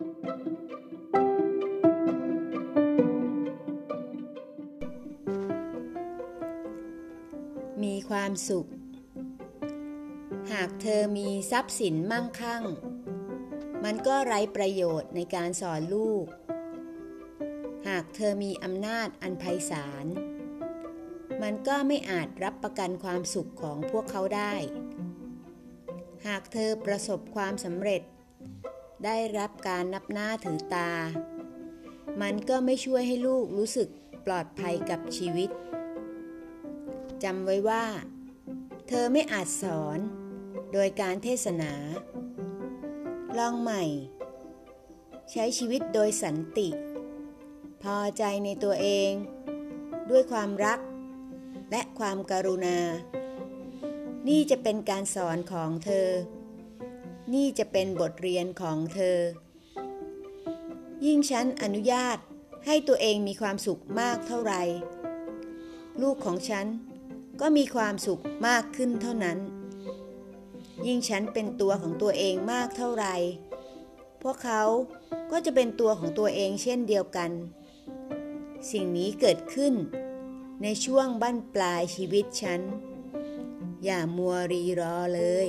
มีความสุข หากเธอมีทรัพย์สินมั่งคั่ง มันก็ไร้ประโยชน์ในการสอนลูก หากเธอมีอำนาจอันไพศาล มันก็ไม่อาจรับประกันความสุขของพวกเขาได้ หากเธอประสบความสำเร็จ ได้รับการนับหน้าถือตา มันก็ไม่ช่วยให้ลูกรู้สึกปลอดภัยกับชีวิตจำไว้ว่า เธอไม่อาจสอน โดยการเทศนา ลองใหม่ ใช้ชีวิตโดยสันติ พอใจในตัวเอง ด้วยความรัก และความการุณา นี่จะเป็นการสอนของเธอ นี่จะเป็นบทเรียนของเธอ ยิ่งฉันอนุญาตให้ตัวเองมีความสุขมากเท่าไหร่ลูกของฉันก็มีความสุขมากขึ้นเท่านั้น ยิ่งฉันเป็นตัวของตัวเองมากเท่าไหร่พวกเขาก็จะเป็นตัวของตัวเองเช่นเดียวกัน สิ่งนี้เกิดขึ้นในช่วงบั้นปลายชีวิตฉัน อย่ามัวรีรอเลย